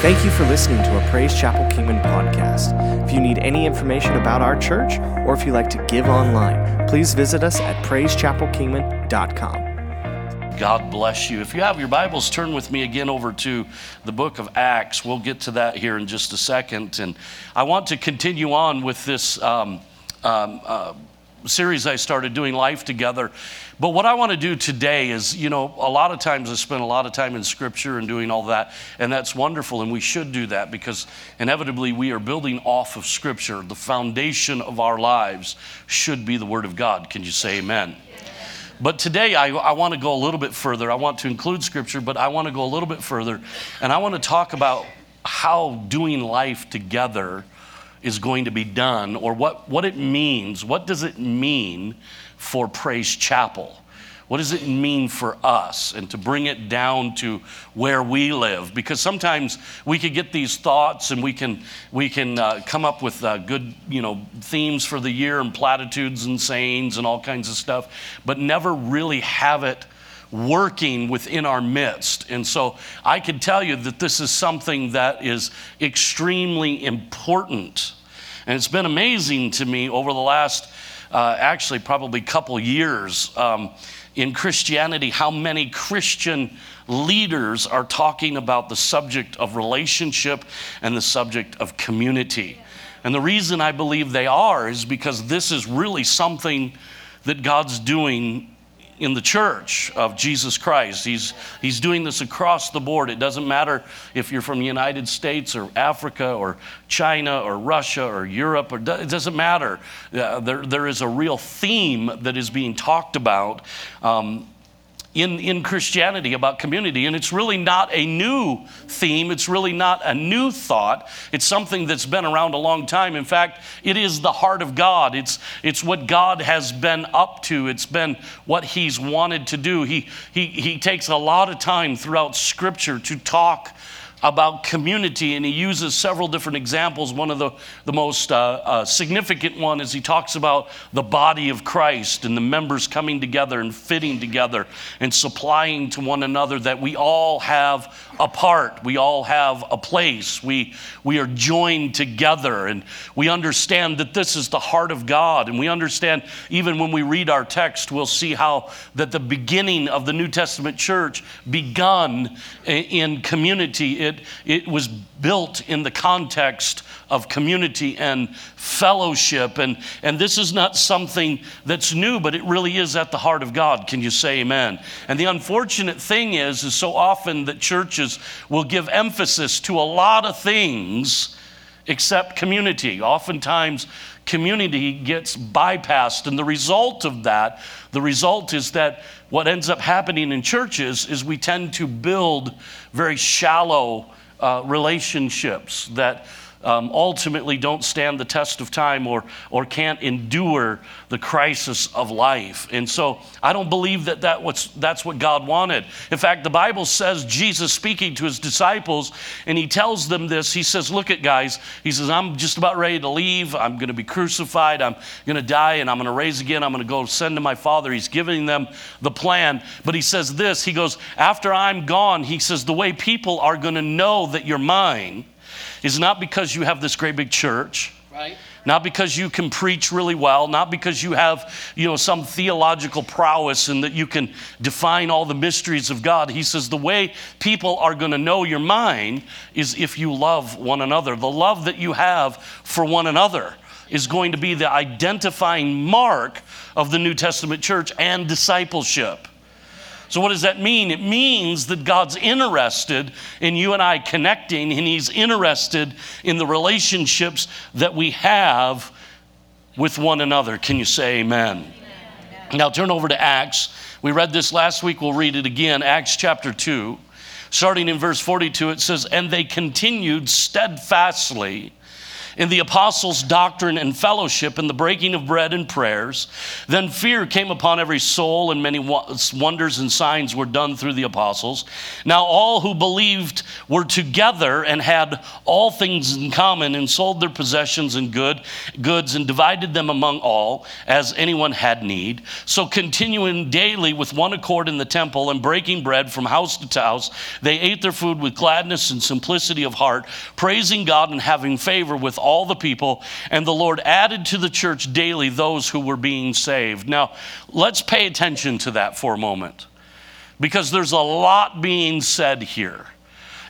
Thank you for listening to a Praise Chapel Kingman podcast. If you need any information about our church or if you like to give online, please visit us at praisechapelkingman.com. God bless you. If you have your Bibles, turn with me again over to the book of Acts. We'll get to that here in just a second. And I want to continue on with this um, um, uh, series I started doing Life Together. But what I want to do today is, you know, a lot of times I spend a lot of time in Scripture and doing all that, and that's wonderful, and we should do that because inevitably we are building off of Scripture. The foundation of our lives should be the Word of God. Can you say amen? But today I, I want to go a little bit further. I want to include Scripture, but I want to go a little bit further, and I want to talk about how doing life together is going to be done or what, what it means. What does it mean for Praise Chapel? What does it mean for us? And to bring it down to where we live. Because sometimes we could get these thoughts and we can, we can uh, come up with uh, good you know, themes for the year and platitudes and sayings and all kinds of stuff, but never really have it working within our midst. And so I can tell you that this is something that is extremely important. And it's been amazing to me over the last, uh, actually, probably couple years um, in Christianity, how many Christian leaders are talking about the subject of relationship and the subject of community. And the reason I believe they are is because this is really something that God's doing in the church of Jesus Christ. He's, he's doing this across the board. It doesn't matter if you're from the United States or Africa or China or Russia or Europe, or, it doesn't matter. Uh, there, there is a real theme that is being talked about. Um, in, in Christianity about community. And it's really not a new theme, it's really not a new thought. It's something that's been around a long time. In fact, it is the heart of God, it's, it's what God has been up to, it's been what He's wanted to do. He, he, he takes a lot of time throughout Scripture to talk about community, and he uses several different examples. One of the, the most uh, uh, significant one is he talks about the body of Christ and the members coming together and fitting together and supplying to one another that we all have a part, we all have a place, we, we are joined together, and we understand that this is the heart of God. And we understand, even when we read our text, we'll see how that the beginning of the New Testament church begun in community. It, it was built in the context of community and fellowship. And, and this is not something that's new, but it really is at the heart of God. Can you say amen? And the unfortunate thing is, is so often that churches will give emphasis to a lot of things except community. Oftentimes, community gets bypassed. And the result of that, the result is that what ends up happening in churches is we tend to build very shallow uh, relationships that um, ultimately don't stand the test of time or, or can't endure the crisis of life. And so I don't believe that, that what's, that's what God wanted. In fact, the Bible says Jesus speaking to his disciples, and he tells them this. He says, Look at guys, he says, I'm just about ready to leave. I'm going to be crucified. I'm going to die, and I'm going to raise again. I'm going to go send to my Father. He's giving them the plan. But he says this He goes, After I'm gone, he says, the way people are going to know that you're mine is not because you have this great big church. Right. Not because you can preach really well, not because you have, you know, some theological prowess and that you can define all the mysteries of God. He says the way people are going to know your mind is if you love one another. The love that you have for one another is going to be the identifying mark of the New Testament church and discipleship. So, what does that mean? It means that God's interested in you and I connecting, and He's interested in the relationships that we have with one another. Can you say amen? amen? Now, turn over to Acts. We read this last week, we'll read it again. Acts chapter 2. Starting in verse 42, it says, And they continued steadfastly in the apostles' doctrine and fellowship, in the breaking of bread and prayers. Then fear came upon every soul, and many wonders and signs were done through the apostles. Now all who believed were together and had all things in common and sold their possessions and good goods and divided them among all as anyone had need. So continuing daily with one accord in the temple and breaking bread from house to house, they ate their food with gladness and simplicity of heart, praising God and having favor with all the people. And the Lord added to the church daily those who were being saved. Now, let's pay attention to that for a moment because there's a lot being said here.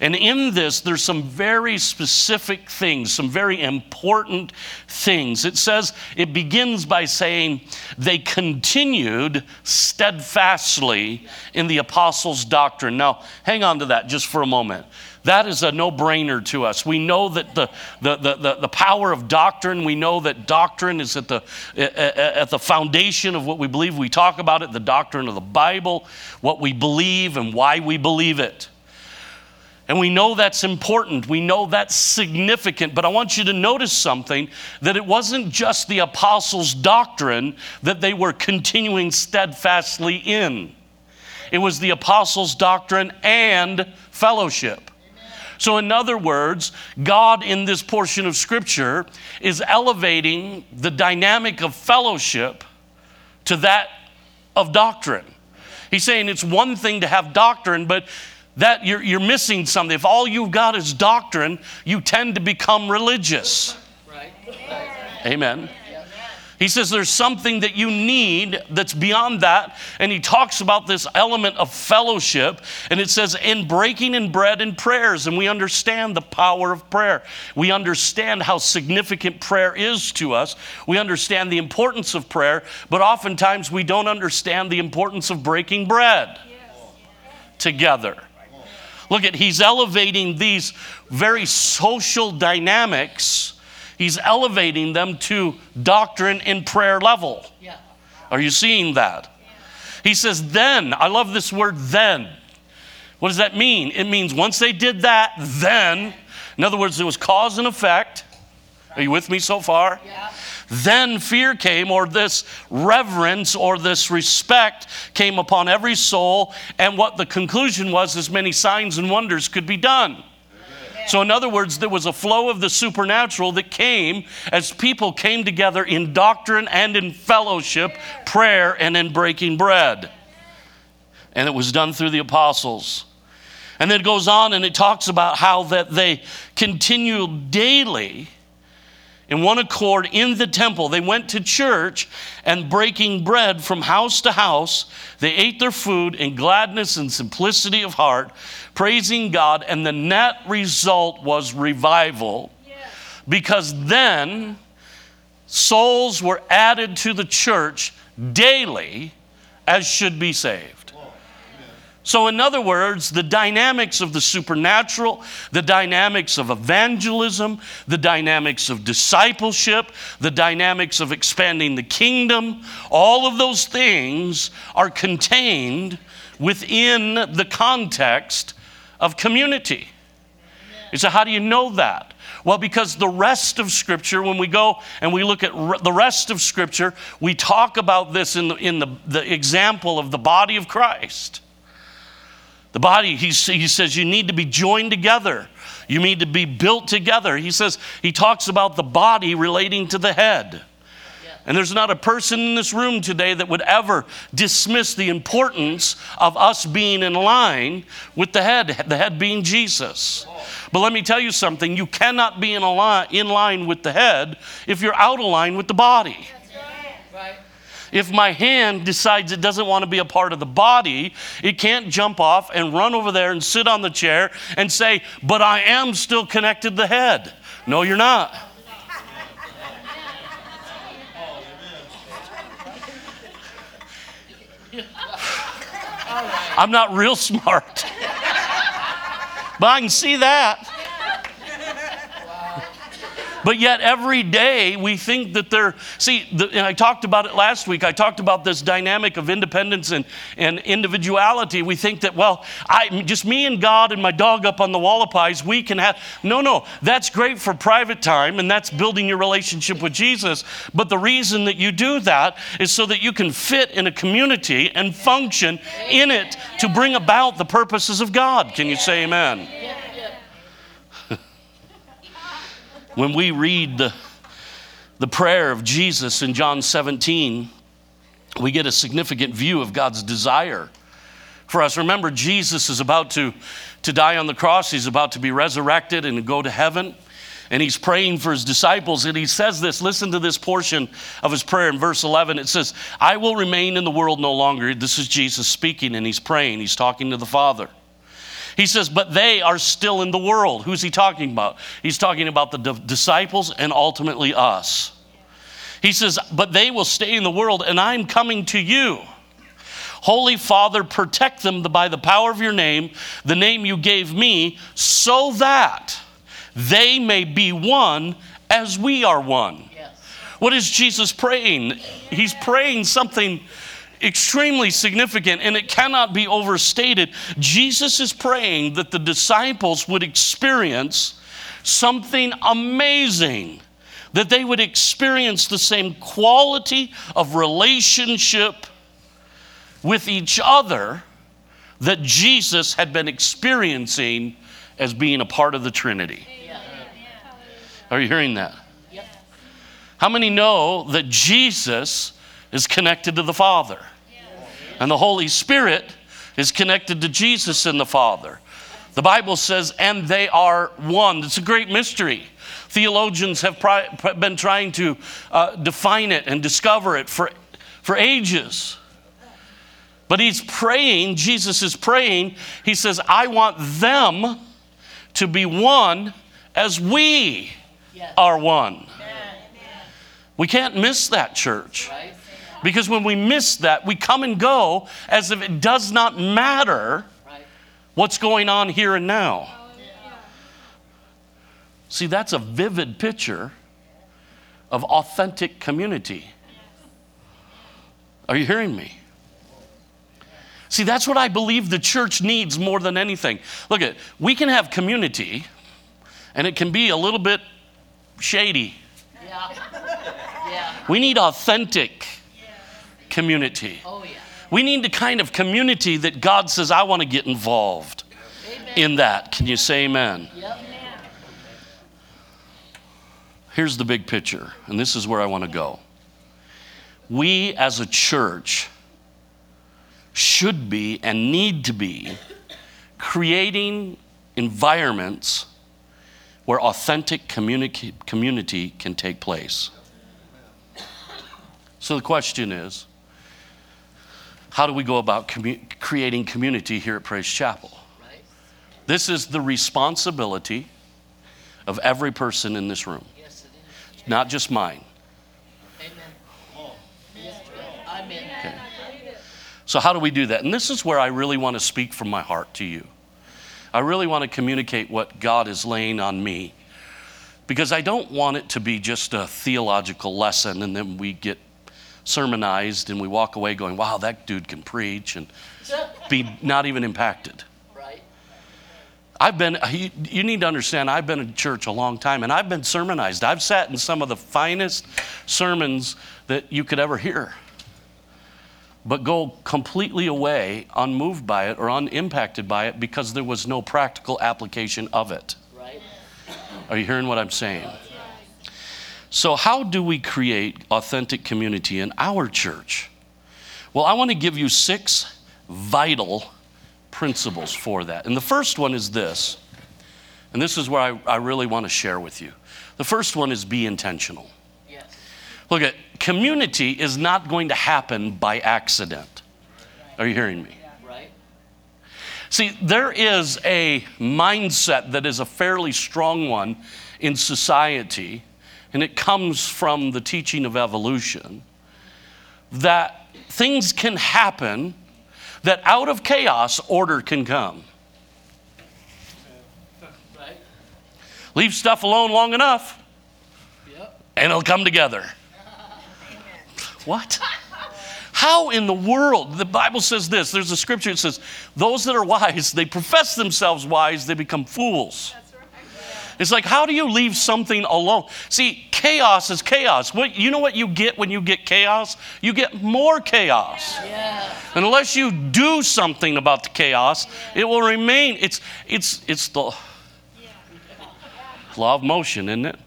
And in this, there's some very specific things, some very important things. It says, it begins by saying, they continued steadfastly in the apostles' doctrine. Now, hang on to that just for a moment. That is a no brainer to us. We know that the, the, the, the, power of doctrine, we know that doctrine is at the, at the foundation of what we believe. We talk about it, the doctrine of the Bible, what we believe, and why we believe it. And we know that's important. We know that's significant. But I want you to notice something that it wasn't just the apostles' doctrine that they were continuing steadfastly in, it was the apostles' doctrine and fellowship. So, in other words, God in this portion of Scripture is elevating the dynamic of fellowship to that of doctrine. He's saying it's one thing to have doctrine, but that you're, you're missing something. If all you've got is doctrine, you tend to become religious. Right. Amen. He says there's something that you need that's beyond that. And he talks about this element of fellowship. And it says, in breaking in bread and prayers. And we understand the power of prayer. We understand how significant prayer is to us. We understand the importance of prayer. But oftentimes we don't understand the importance of breaking bread together. Look at, he's elevating these very social dynamics, he's elevating them to doctrine and prayer level. Yeah. Are you seeing that? Yeah. He says, then, I love this word then. What does that mean? It means once they did that, then, in other words, there was cause and effect. Are you with me so far? Yeah. Then fear came, or this reverence or this respect came upon every soul, and what the conclusion was is many signs and wonders could be done. So, in other words, there was a flow of the supernatural that came as people came together in doctrine and in fellowship, prayer, and in breaking bread. And it was done through the apostles. And then it goes on and it talks about how that they continued daily in one accord in the temple. They went to church and breaking bread from house to house. They ate their food in gladness and simplicity of heart, praising God. And the net result was revival. Because then souls were added to the church daily as should be saved. So, in other words, the dynamics of the supernatural, the dynamics of evangelism, the dynamics of discipleship, the dynamics of expanding the kingdom, all of those things are contained within the context of community. You say, how do you know that? Well, because the rest of Scripture, when we go and we look at re- the rest of Scripture, we talk about this in the, in the, the example of the body of Christ. The body, he, he says, you need to be joined together. You need to be built together. He says, he talks about the body relating to the head. And there's not a person in this room today that would ever dismiss the importance of us being in line with the head, the head being Jesus. But let me tell you something you cannot be in, line, in line with the head if you're out of line with the body. If my hand decides it doesn't want to be a part of the body, it can't jump off and run over there and sit on the chair and say, But I am still connected to the head. No, you're not. I'm not real smart. but I can see that. But yet, every day we think that they're, see, the, I talked about it last week. I talked about this dynamic of independence and, and individuality. We think that, well, I, just me and God and my dog up on the Hualapais, we can have. No, no, that's great for private time and that's building your relationship with Jesus. But the reason that you do that is so that you can fit in a community and function in it to bring about the purposes of God. Can you say amen? When we read the, the prayer of Jesus in John 17, we get a significant view of God's desire for us. Remember, Jesus is about to, to die on the cross, he's about to be resurrected and go to heaven. And he's praying for his disciples, and he says this. Listen to this portion of his prayer in verse 11. It says, I will remain in the world no longer. This is Jesus speaking, and he's praying. He's talking to the Father. He says, But they are still in the world. Who's he talking about? He's talking about the disciples and ultimately us. He says, But they will stay in the world, and I'm coming to you. Holy Father, protect them by the power of your name, the name you gave me, so that they may be one as we are one. Yes. What is Jesus praying? He's praying something extremely significant and it cannot be overstated. Jesus is praying that the disciples would experience something amazing, that they would experience the same quality of relationship with each other that Jesus had been experiencing as being a part of the Trinity. Are you hearing that? How many know that Jesus is connected to the Father? And the Holy Spirit is connected to Jesus and the Father. The Bible says, and they are one. It's a great mystery. Theologians have pri- been trying to uh, define it and discover it for, for ages. But he's praying, Jesus is praying. He says, I want them to be one as we yes. are one. Amen. We can't miss that, church. Right? Because when we miss that, we come and go as if it does not matter what's going on here and now. Oh, See, that's a vivid picture of authentic community. Are you hearing me? See, that's what I believe the church needs more than anything. Look at, we can have community, and it can be a little bit shady. Yeah. yeah. We need authentic community. Oh, yeah. We need the kind of community that God says, I want to get involved amen. in that. Can you say amen? Yep. Here's the big picture, and this is where I want to go. We as a church should be and need to be creating environments where authentic communi- community can take place. So the question is how do we go about commu- creating community here at Praise Chapel? Right. This is the responsibility of every person in this room, yes, not just mine. Okay. So, how do we do that? And this is where I really want to speak from my heart to you. I really want to communicate what God is laying on me because I don't want it to be just a theological lesson and then we get sermonized and we walk away going, wow, that dude can preach and be not even impacted. Right. I've been, you, you need to understand, I've been in church a long time and I've been sermonized. I've sat in some of the finest sermons that you could ever hear but go completely away, unmoved by it or unimpacted by it because there was no practical application of it. Right. Are you hearing what I'm saying? So, how do we create authentic community in our church? Well, I want to give you six vital principles for that. And the first one is this, and this is where I, I really want to share with you. The first one is be intentional. Yes. Look at community is not going to happen by accident. Are you hearing me? Right. See, there is a mindset that is a fairly strong one in society, and it comes from the teaching of evolution that things can happen, that out of chaos, order can come. Right. Leave stuff alone long enough, yep. and it'll come together. What? How in the world? The Bible says this. There's a scripture that says, Those that are wise, they profess themselves wise, they become fools. It's like, how do you leave something alone? See, chaos is chaos. What, you know what you get when you get chaos? You get more chaos. Yeah. Unless you do something about the chaos, it will remain. It's, it's, it's the law of motion, isn't it?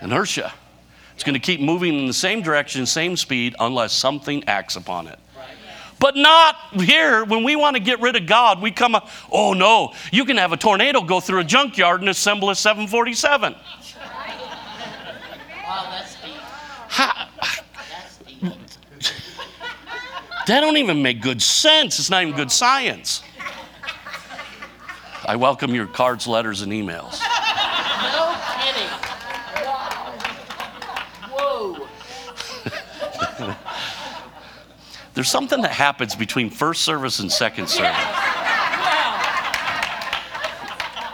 Inertia. It's going to keep moving in the same direction, same speed, unless something acts upon it. But not here. When we want to get rid of God, we come up, oh no, you can have a tornado go through a junkyard and assemble a 747. Wow, that's deep. How, That's deep. that don't even make good sense. It's not even good science. I welcome your cards, letters, and emails. No kidding. Wow. Whoa. There's something that happens between first service and second service.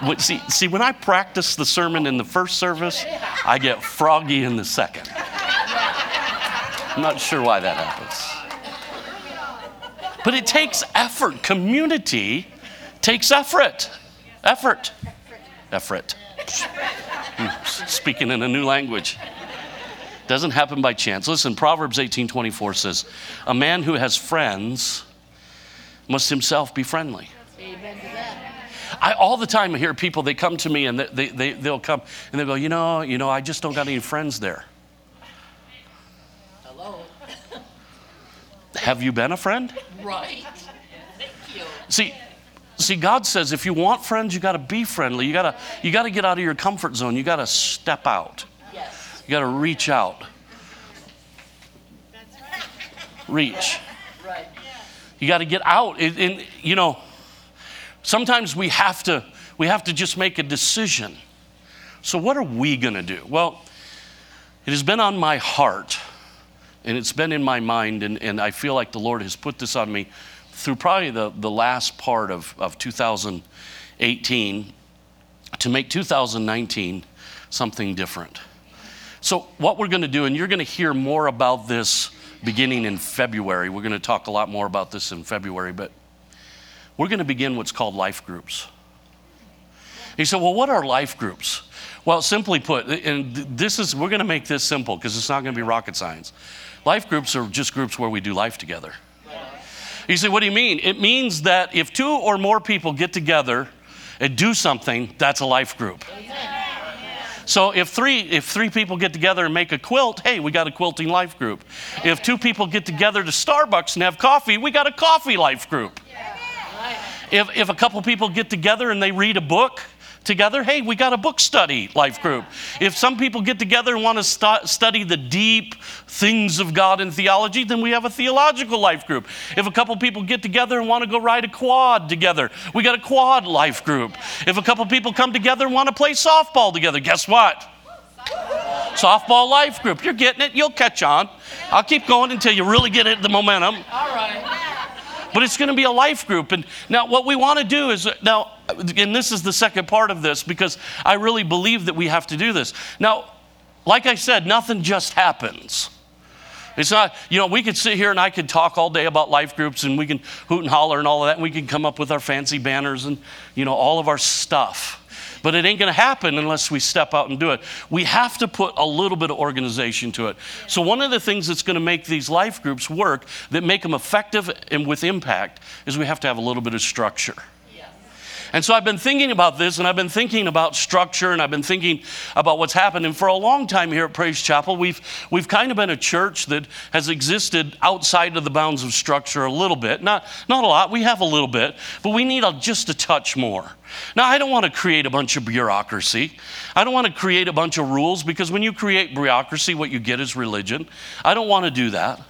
When- See, see, when I practice the sermon in the first service, I get froggy in the second. I'm not sure why that happens. But it takes effort. Community takes effort. Effort. Effort. Speaking in a new language. Doesn't happen by chance. Listen, Proverbs 18:24 says, "A man who has friends must himself be friendly." Amen to that. I all the time I hear people they come to me and they, they, they, they'll come and they'll go, "You know, you know, I just don't got any friends there." Hello. Have you been a friend? Right. Thank you. See, see, God says if you want friends, you got to be friendly. You got to you got to get out of your comfort zone. You got to step out. You got to reach out. Reach. Right. You got to get out. And, you know, sometimes we have to we have to just make a decision. So what are we going to do? Well, it has been on my heart and it's been in my mind and, and I feel like the Lord has put this on me through probably the, the last part of, of 2018 to make 2019 something different. So, what we're going to do, and you're going to hear more about this beginning in February. We're going to talk a lot more about this in February, but we're going to begin what's called life groups. He said, Well, what are life groups? Well, simply put, and this is, we're going to make this simple because it's not going to be rocket science. Life groups are just groups where we do life together. You say, What do you mean? It means that if two or more people get together and do something, that's a life group. So if three if three people get together and make a quilt, hey, we got a quilting life group. If two people get together to Starbucks and have coffee, we got a coffee life group. If if a couple people get together and they read a book together, hey, we got a book study life group. If some people get together and want to stu- study the deep things of God and theology, then we have a theological life group. If a couple people get together and want to go ride a quad together, we got a quad life group. If a couple people come together and want to play softball together, guess what? Softball life group. You're getting it. You'll catch on. I'll keep going until you really get it, the momentum All right. But it's going to be a life group. And now, what we want to do is now, and this is the second part of this because I really believe that we have to do this. Now, like I said, nothing just happens. It's not, you know, we could sit here and I could talk all day about life groups and we can hoot and holler and all of that, and we can come up with our fancy banners and, you know, all of our stuff. But it ain't going to happen unless we step out and do it. We have to put a little bit of organization to it. So, one of the things that's going to make these life groups work, that make them effective and with impact, is we have to have a little bit of structure. And so I've been thinking about this and I've been thinking about structure and I've been thinking about what's happened. And for a long time here at Praise Chapel, we've, we've kind of been a church that has existed outside of the bounds of structure a little bit. Not, not a lot, we have a little bit, but we need a, just a touch more. Now, I don't want to create a bunch of bureaucracy. I don't want to create a bunch of rules because when you create bureaucracy, what you get is religion. I don't want to do that.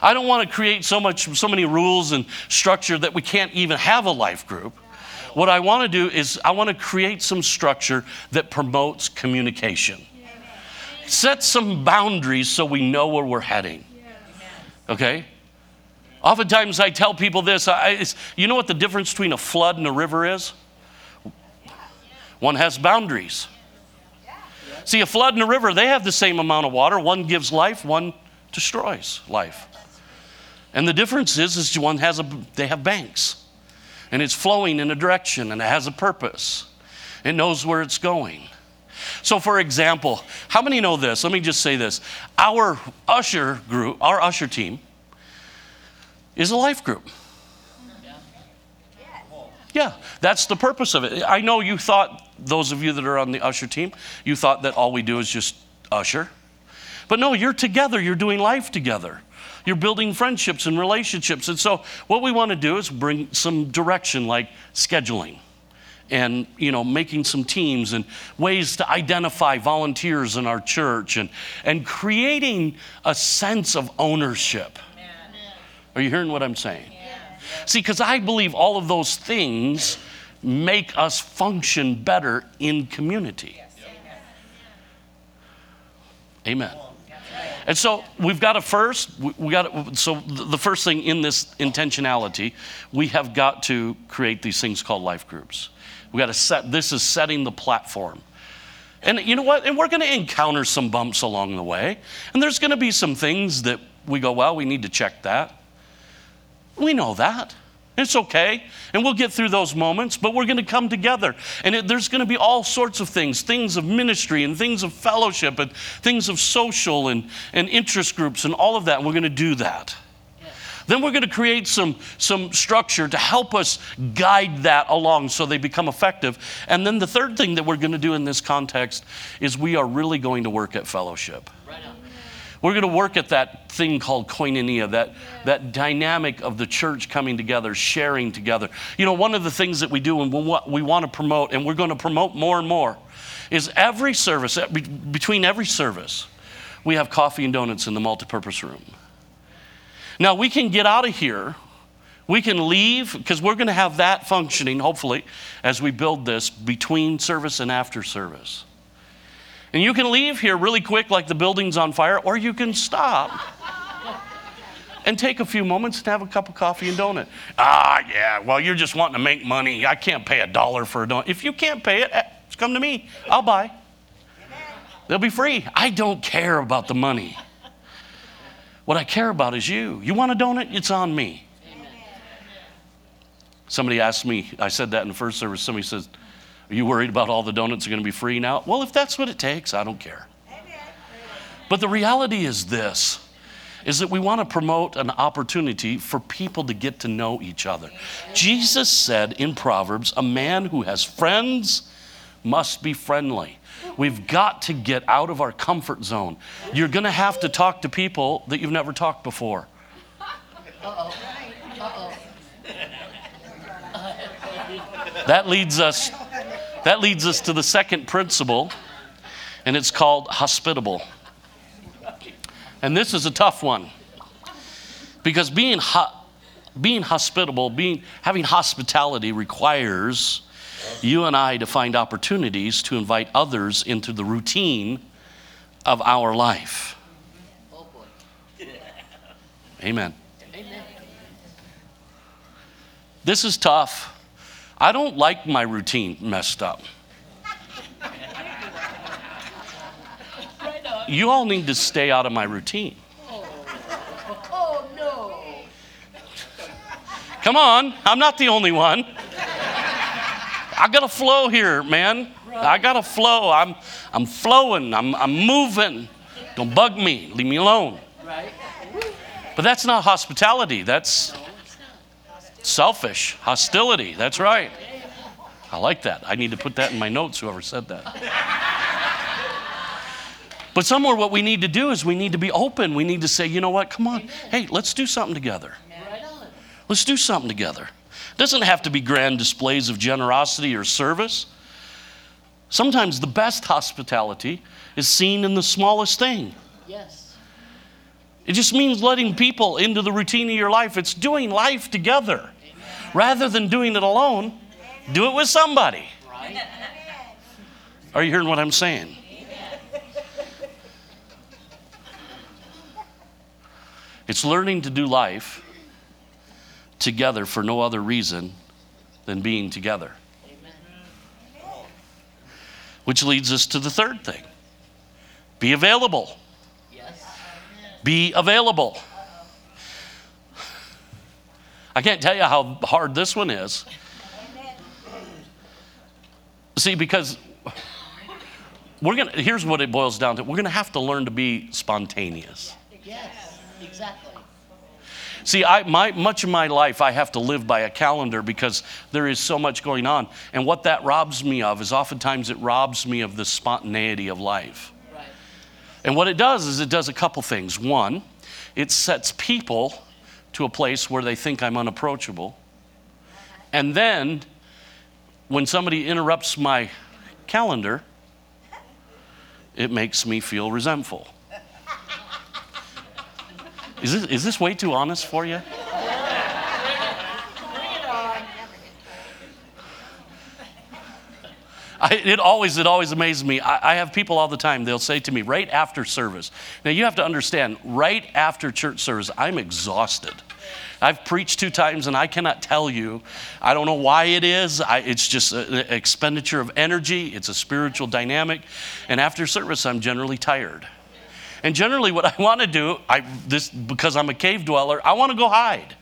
I don't want to create so much, so many rules and structure that we can't even have a life group. What I want to do is I want to create some structure that promotes communication. Set some boundaries so we know where we're heading. Okay? Oftentimes I tell people this. I, you know what the difference between a flood and a river is? One has boundaries. See, a flood and a river, they have the same amount of water. One gives life, one destroys life. And the difference is, is one has a, they have banks and it's flowing in a direction and it has a purpose. It knows where it's going. So, for example, how many know this? Let me just say this. Our usher group, our usher team, is a life group. Yeah, that's the purpose of it. I know you thought, those of you that are on the usher team, you thought that all we do is just usher. But no, you're together, you're doing life together. You're building friendships and relationships. And so what we want to do is bring some direction like scheduling and you know making some teams and ways to identify volunteers in our church and and creating a sense of ownership. Are you hearing what I'm saying? See, because I believe all of those things make us function better in community. Amen. And so we've got to first, we, we got to, so the first thing in this intentionality, we have got to create these things called life groups. We got to set, this is setting the platform. And you know what? And we're going to encounter some bumps along the way. And there's going to be some things that we go, well, we need to check that. We know that. It's okay. And we'll get through those moments, but we're going to come together. And it, there's going to be all sorts of things things of ministry and things of fellowship and things of social and, and interest groups and all of that. And we're going to do that. Then we're going to create some, some structure to help us guide that along so they become effective. And then the third thing that we're going to do in this context is we are really going to work at fellowship. Right. We're going to work at that thing called koinonia, that, that dynamic of the church coming together, sharing together. You know, one of the things that we do and we want to promote, and we're going to promote more and more, is every service, between every service, we have coffee and donuts in the multipurpose room. Now, we can get out of here. We can leave because we're going to have that functioning, hopefully, as we build this between service and after service. And you can leave here really quick, like the building's on fire, or you can stop and take a few moments and have a cup of coffee and donut. Ah, yeah, well, you're just wanting to make money. I can't pay a dollar for a donut. If you can't pay it, eh, come to me. I'll buy. They'll be free. I don't care about the money. What I care about is you. You want a donut? It's on me. Somebody asked me, I said that in the first service. Somebody says, Are you worried about all the donuts are going to be free now? Well, if that's what it takes, I don't care. But the reality is this is that we want to promote an opportunity for people to get to know each other. Jesus said in Proverbs, a man who has friends must be friendly. We've got to get out of our comfort zone. You're going to have to talk to people that you've never talked before. That leads us that leads us to the second principle and it's called hospitable. And this is a tough one. Because being ho- being hospitable, being having hospitality requires you and I to find opportunities to invite others into the routine of our life. Amen. Amen. This is tough. I don't like my routine messed up. You all need to stay out of my routine. Oh no. Come on, I'm not the only one. I got a flow here, man. I got a flow. I'm, I'm flowing. I'm, I'm moving. Don't bug me. Leave me alone. Right. But that's not hospitality. That's selfish hostility. That's right. I like that. I need to put that in my notes, whoever said that. But somewhere, what we need to do is we need to be open. We need to say, you know what, come on, hey, let's do something together. Let's do something together. It doesn't have to be grand displays of generosity or service. Sometimes the best hospitality is seen in the smallest thing. Yes. It just means letting people into the routine of your life. It's doing life together. Rather than doing it alone, do it with somebody. Are you hearing what I'm saying? It's learning to do life together for no other reason than being together. Which leads us to the third thing be available. Be available. I can't tell you how hard this one is. See, because we're gonna here's what it boils down to. We're gonna have to learn to be spontaneous. Yes. Exactly. See, I, my, much of my life I have to live by a calendar because there is so much going on. And what that robs me of is oftentimes it robs me of the spontaneity of life. Right. And what it does is it does a couple things. One, it sets people to a place where they think I'm unapproachable. And then when somebody interrupts my calendar, it makes me feel resentful. Is this, is this way too honest for you? I, it always it always amazes me. I, I have people all the time. They'll say to me right after service. Now you have to understand. Right after church service, I'm exhausted. I've preached two times and I cannot tell you. I don't know why it is. I, it's just an expenditure of energy. It's a spiritual dynamic. And after service, I'm generally tired. And generally, what I want to do, I, this because I'm a cave dweller, I want to go hide.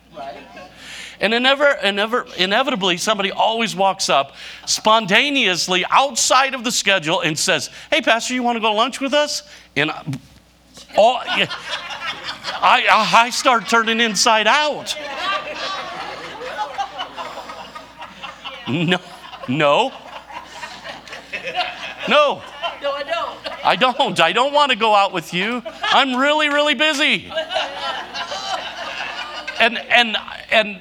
And inever, inevitably, somebody always walks up spontaneously outside of the schedule and says, Hey, Pastor, you want to go to lunch with us? And all, I, I start turning inside out. No, no, no. No, I don't. I don't. I don't want to go out with you. I'm really, really busy. And and and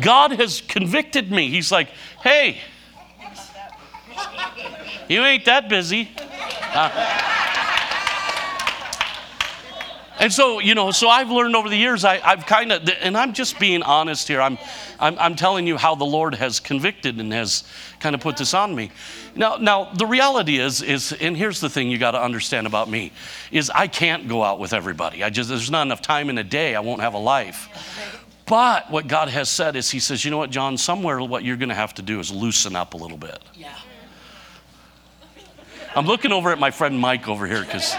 God has convicted me. He's like, hey, you ain't that busy. Uh, and so, you know, so I've learned over the years, I, have kind of, and I'm just being honest here. I'm, I'm, I'm telling you how the Lord has convicted and has kind of put this on me. Now, now the reality is, is, and here's the thing you got to understand about me, is I can't go out with everybody. I just, there's not enough time in a day. I won't have a life. But what God has said is, He says, you know what, John, somewhere what you're going to have to do is loosen up a little bit. Yeah. I'm looking over at my friend Mike over here because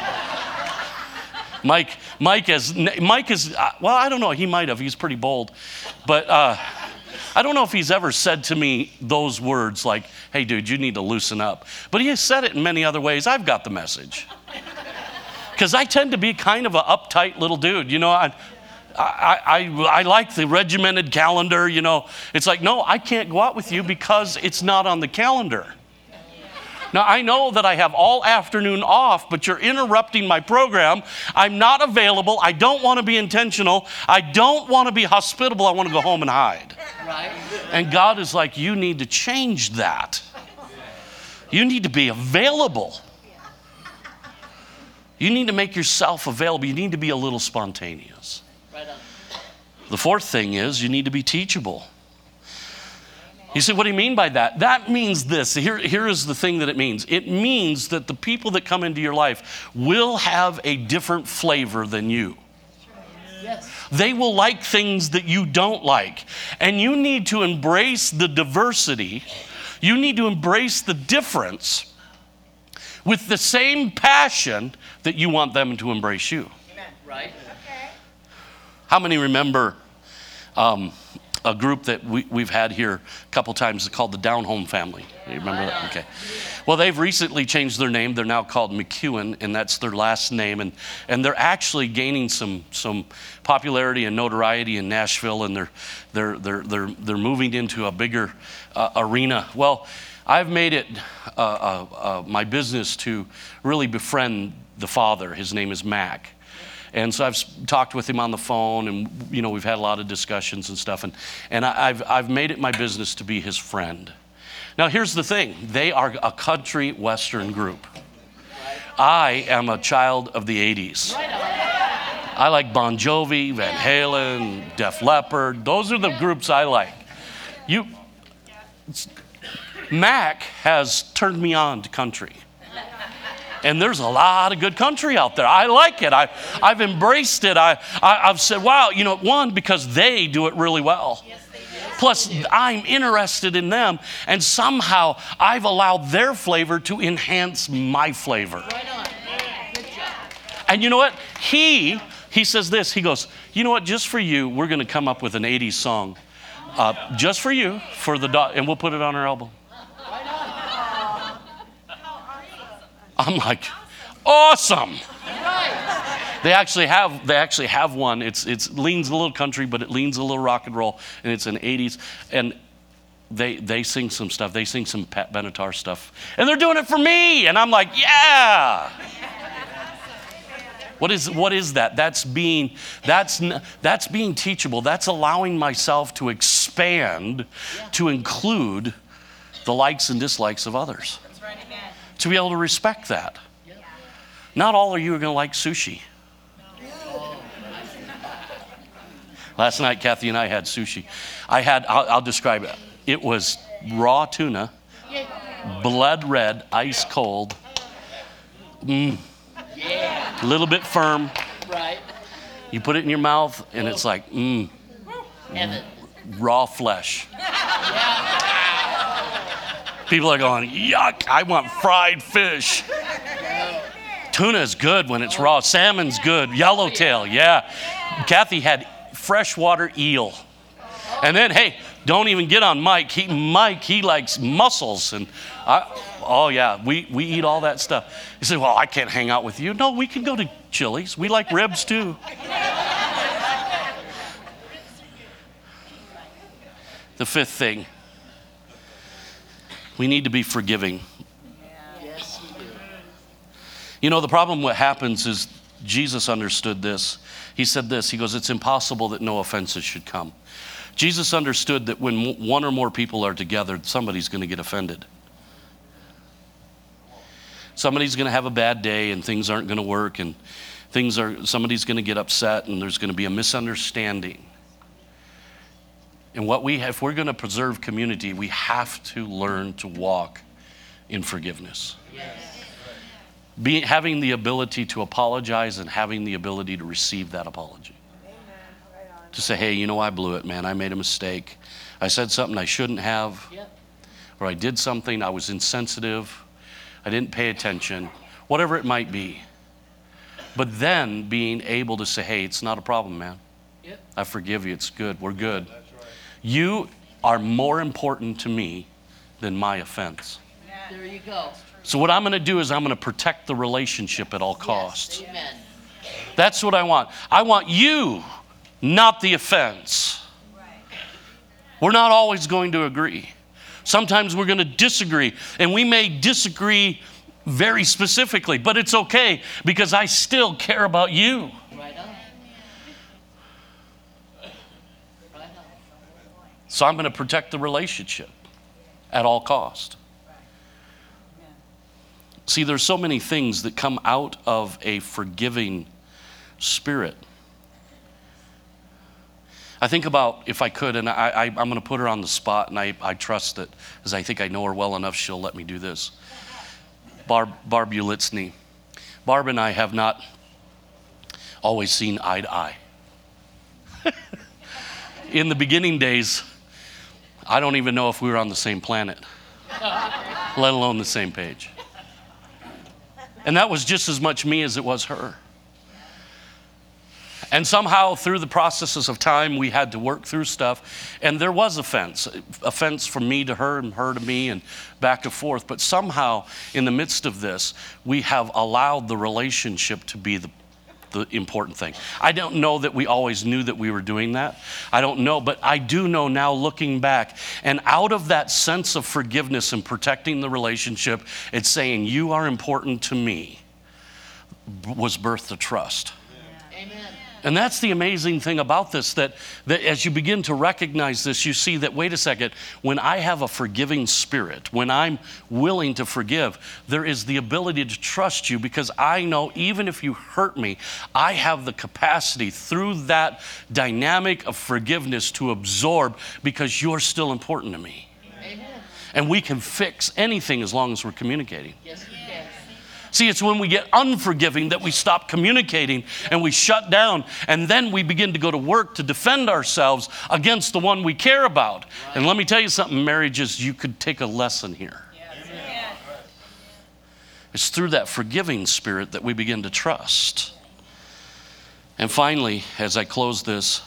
Mike, Mike is, Mike is, uh, well, I don't know, he might have, he's pretty bold. But uh, I don't know if he's ever said to me those words like, hey, dude, you need to loosen up. But he has said it in many other ways. I've got the message. Because I tend to be kind of an uptight little dude. You know, I, I, I, I like the regimented calendar, you know. It's like, no, I can't go out with you because it's not on the calendar. Now, I know that I have all afternoon off, but you're interrupting my program. I'm not available. I don't want to be intentional. I don't want to be hospitable. I want to go home and hide. Right. And God is like, you need to change that. You need to be available. You need to make yourself available. You need to be a little spontaneous. Right on. The fourth thing is you need to be teachable. You say, what do you mean by that? That means this. Here, here is the thing that it means it means that the people that come into your life will have a different flavor than you. Yes. They will like things that you don't like. And you need to embrace the diversity, you need to embrace the difference with the same passion that you want them to embrace you. Right. How many remember um, a group that we, we've had here a couple times called the Down Home Family? You remember that? Okay. Well, they've recently changed their name. They're now called McEwen, and that's their last name. And, and they're actually gaining some, some popularity and notoriety in Nashville, and they're, they're, they're, they're, they're moving into a bigger uh, arena. Well, I've made it uh, uh, uh my business to really befriend the father. His name is Mac. And so I've talked with him on the phone, and you know we've had a lot of discussions and stuff. And, and I've, I've made it my business to be his friend. Now here's the thing: they are a country western group. I am a child of the '80s. I like Bon Jovi, Van Halen, Def Leppard. Those are the groups I like. You, Mac has turned me on to country. And there's a lot of good country out there. I like it. I, I've embraced it. I, I, have said, wow, you know, one, because they do it really well. Plus, I'm interested in them, and somehow I've allowed their flavor to enhance my flavor. Right on. Good job. And you know what? He he says this. He goes, you know what? Just for you, we're going to come up with an '80s song, uh, just for you, for the dog, and we'll put it on our album. I'm like, awesome. They actually have they actually have one. It's it's leans a little country, but it leans a little rock and roll, and it's an 80s. And they they sing some stuff. They sing some Pat Benatar stuff, and they're doing it for me. And I'm like, yeah. What is, what is that? That's being, that's, that's being teachable. That's allowing myself to expand to include the likes and dislikes of others. To be able to respect that. Not all of you are going to like sushi. Last night, Kathy and I had sushi. I had, I'll, I'll describe it. It was raw tuna, blood red, ice cold, mm, a little bit firm. Right. You put it in your mouth, and it's like, mmm, Heaven. raw flesh. People are going, yuck, I want fried fish. Tuna is good when it's raw. Salmon's good. Yellowtail, yeah. Kathy had freshwater eel. And then, hey, don't even get on Mike. He, Mike, he likes mussels. And I, oh, yeah, we, we eat all that stuff. He said, well, I can't hang out with you. No, we can go to Chili's. We like ribs too. The fifth thing we need to be forgiving. Yes, we do. You know, the problem what happens is Jesus understood this. He said this He goes, It's impossible that no offenses should come. Jesus understood that when one or more people are together, somebody's going to get offended. Somebody's going to have a bad day and things aren't going to work and things are somebody's going to get upset and there's going to be a misunderstanding. And what we have, if we're going to preserve community, we have to learn to walk in forgiveness. Be, having the ability to apologize and having the ability to receive that apology. To say, hey, you know, I blew it, man. I made a mistake. I said something I shouldn't have, Yep. or I did something, I was insensitive, I didn't pay attention, whatever it might be. But then being able to say, hey, it's not a problem, man. Yep. I forgive you. It's good. We're good. You are more important to me than my offense. There you go. So, what I'm going to do is I'm going to protect the relationship at all costs. Yes, amen. That's what I want. I want you, not the offense. Right. We're not always going to agree. Sometimes we're going to disagree, and we may disagree very specifically, but it's okay because I still care about you. Right on. Right on. So I'm going to protect the relationship at all cost. See, there's so many things that come out of a forgiving spirit. I think about if I could, and I, I'm going to put her on the spot, and I, I trust that, as I think I know her well enough, she'll let me do this. Barb, Barb Ulitzny. Barb and I have not always seen eye to eye. In the beginning days, I don't even know if we were on the same planet, let alone the same page. And that was just as much me as it was her. And somehow, through the processes of time, we had to work through stuff. And there was offense offense from me to her and her to me, and back and forth. But somehow, in the midst of this, we have allowed the relationship to be the, the important thing. I don't know that we always knew that we were doing that. I don't know. But I do know now, looking back, and out of that sense of forgiveness and protecting the relationship, it's saying, You are important to me, was birthed the trust. Amen. And that's the amazing thing about this that, that as you begin to recognize this, you see that, wait a second, when I have a forgiving spirit, when I'm willing to forgive, there is the ability to trust you because I know even if you hurt me, I have the capacity through that dynamic of forgiveness to absorb because you're still important to me. Amen. And we can fix anything as long as we're communicating. Yes. See, it's when we get unforgiving that we stop communicating and we shut down, and then we begin to go to work to defend ourselves against the one we care about. And let me tell you something marriages, you could take a lesson here. It's through that forgiving spirit that we begin to trust. And finally, as I close this,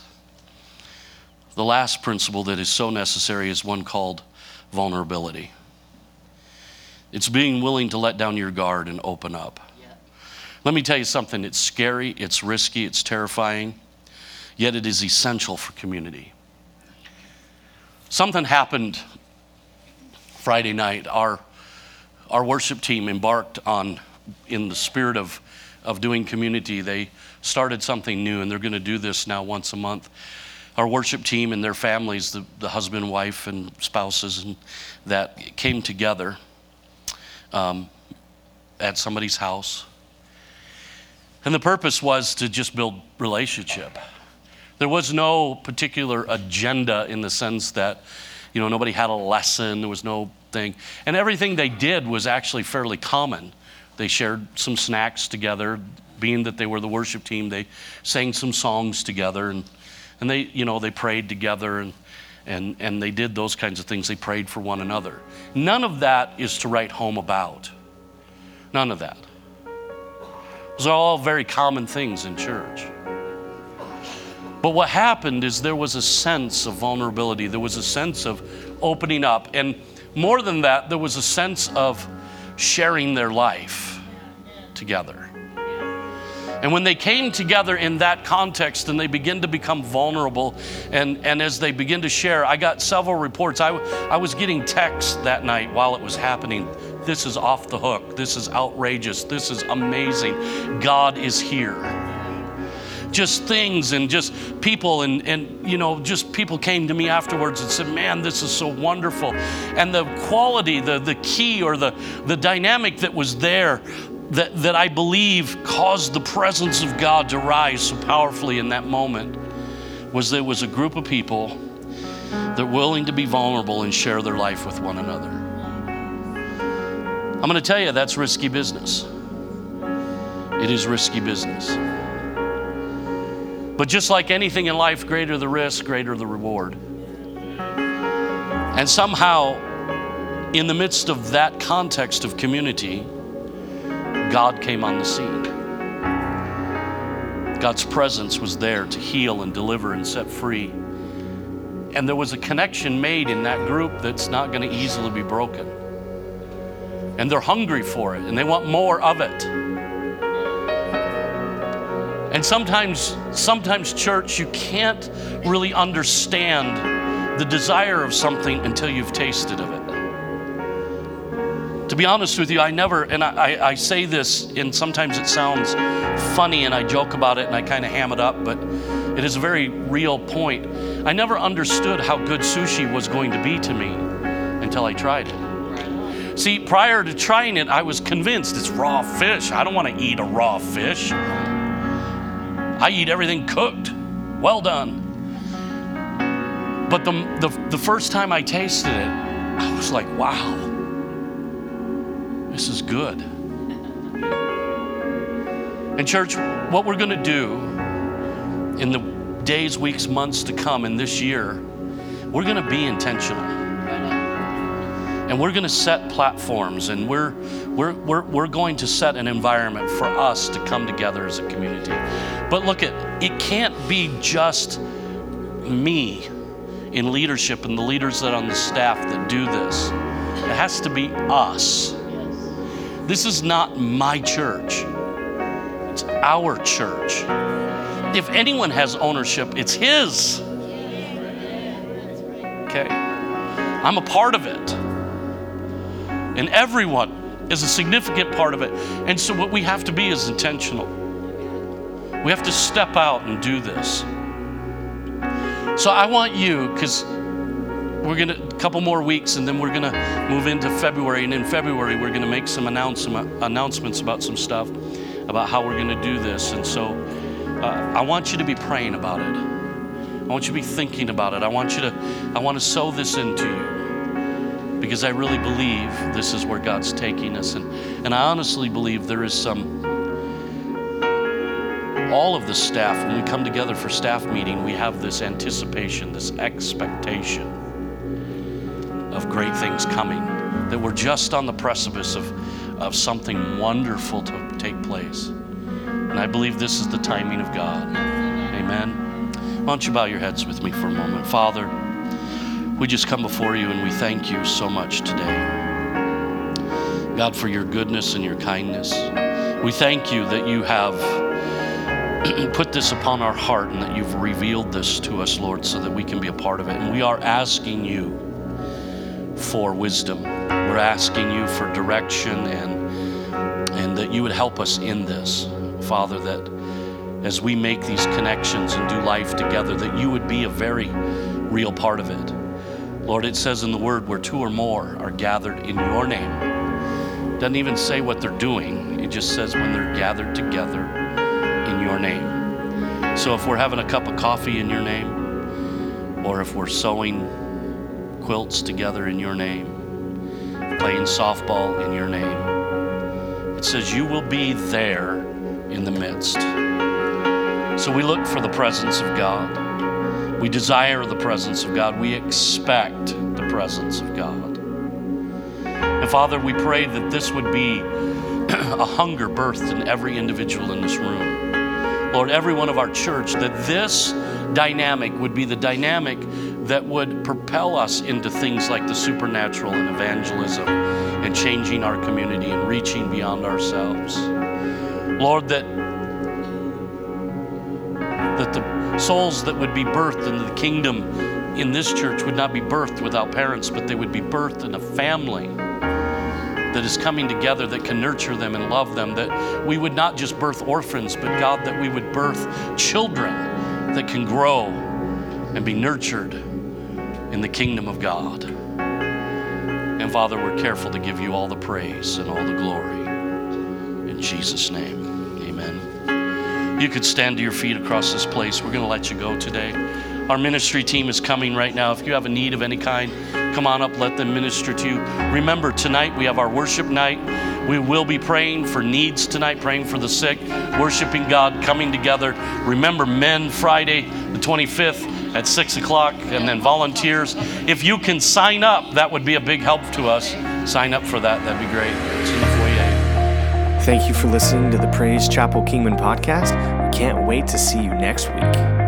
the last principle that is so necessary is one called vulnerability. It's being willing to let down your guard and open up. Yeah. Let me tell you something it's scary, it's risky, it's terrifying, yet it is essential for community. Something happened Friday night. Our, our worship team embarked on, in the spirit of of doing community, they started something new, and they're going to do this now once a month. Our worship team and their families, the, the husband, wife, and spouses, and that came together um, at somebody's house. And the purpose was to just build relationship. There was no particular agenda in the sense that, you know, nobody had a lesson, there was no thing. And everything they did was actually fairly common. They shared some snacks together, being that they were the worship team, they sang some songs together and, and they, you know, they prayed together and, and, and they did those kinds of things. They prayed for one another. None of that is to write home about. None of that. Those are all very common things in church. But what happened is there was a sense of vulnerability, there was a sense of opening up, and more than that, there was a sense of sharing their life together. And when they came together in that context and they begin to become vulnerable, and, and as they begin to share, I got several reports. I, I was getting texts that night while it was happening. This is off the hook. This is outrageous. This is amazing. God is here just things and just people and, and you know just people came to me afterwards and said man this is so wonderful and the quality the, the key or the, the dynamic that was there that, that i believe caused the presence of god to rise so powerfully in that moment was there was a group of people that were willing to be vulnerable and share their life with one another. I'm going to tell you that's risky business. It is risky business. But just like anything in life, greater the risk, greater the reward. And somehow, in the midst of that context of community, God came on the scene. God's presence was there to heal and deliver and set free. And there was a connection made in that group that's not going to easily be broken. And they're hungry for it and they want more of it. And sometimes, sometimes, church, you can't really understand the desire of something until you've tasted of it. Be honest with you, I never, and I, I, I say this, and sometimes it sounds funny and I joke about it and I kind of ham it up, but it is a very real point. I never understood how good sushi was going to be to me until I tried it. See, prior to trying it, I was convinced it's raw fish. I don't want to eat a raw fish. I eat everything cooked, well done. But the, the, the first time I tasted it, I was like, wow, this is good. And, church, what we're going to do in the days, weeks, months to come in this year, we're going to be intentional. And we're going to set platforms and we're, we're, we're, we're going to set an environment for us to come together as a community. But look at it can't be just me in leadership and the leaders that are on the staff that do this. It has to be us this is not my church it's our church if anyone has ownership it's his okay i'm a part of it and everyone is a significant part of it. And so, what we have to be is intentional. We have to step out and do this. So, I want you, because we're going to, couple more weeks, and then we're going to move into February. And in February, we're going to make some announcement, announcements about some stuff, about how we're going to do this. And so, uh, I want you to be praying about it. I want you to be thinking about it. I want you to, I want to sow this into you because I really believe this is where God's taking us. And, and I honestly believe there is some, all of the staff, when we come together for staff meeting, we have this anticipation, this expectation of great things coming, that we're just on the precipice of, of something wonderful to take place. And I believe this is the timing of God. Amen. Why don't you bow your heads with me for a moment? Father, we just come before you and we thank you so much today. God, for your goodness and your kindness. We thank you that you have put this upon our heart and that you've revealed this to us, Lord, so that we can be a part of it. And we are asking you for wisdom. We're asking you for direction and, and that you would help us in this. Father, that as we make these connections and do life together, that you would be a very real part of it. Lord, it says in the word where two or more are gathered in your name. Doesn't even say what they're doing, it just says when they're gathered together in your name. So if we're having a cup of coffee in your name, or if we're sewing quilts together in your name, playing softball in your name, it says you will be there in the midst. So we look for the presence of God. We desire the presence of God. We expect the presence of God. And Father, we pray that this would be a hunger birthed in every individual in this room. Lord, every one of our church, that this dynamic would be the dynamic that would propel us into things like the supernatural and evangelism and changing our community and reaching beyond ourselves. Lord, that that the souls that would be birthed into the kingdom in this church would not be birthed without parents, but they would be birthed in a family that is coming together that can nurture them and love them. That we would not just birth orphans, but God, that we would birth children that can grow and be nurtured in the kingdom of God. And Father, we're careful to give you all the praise and all the glory. In Jesus' name, amen. You could stand to your feet across this place. We're going to let you go today. Our ministry team is coming right now. If you have a need of any kind, come on up, let them minister to you. Remember, tonight we have our worship night. We will be praying for needs tonight, praying for the sick, worshiping God, coming together. Remember, Men Friday, the 25th at 6 o'clock, and then volunteers. If you can sign up, that would be a big help to us. Sign up for that, that'd be great. It's in the foyer. Thank you for listening to the Praise Chapel Kingman podcast. We can't wait to see you next week.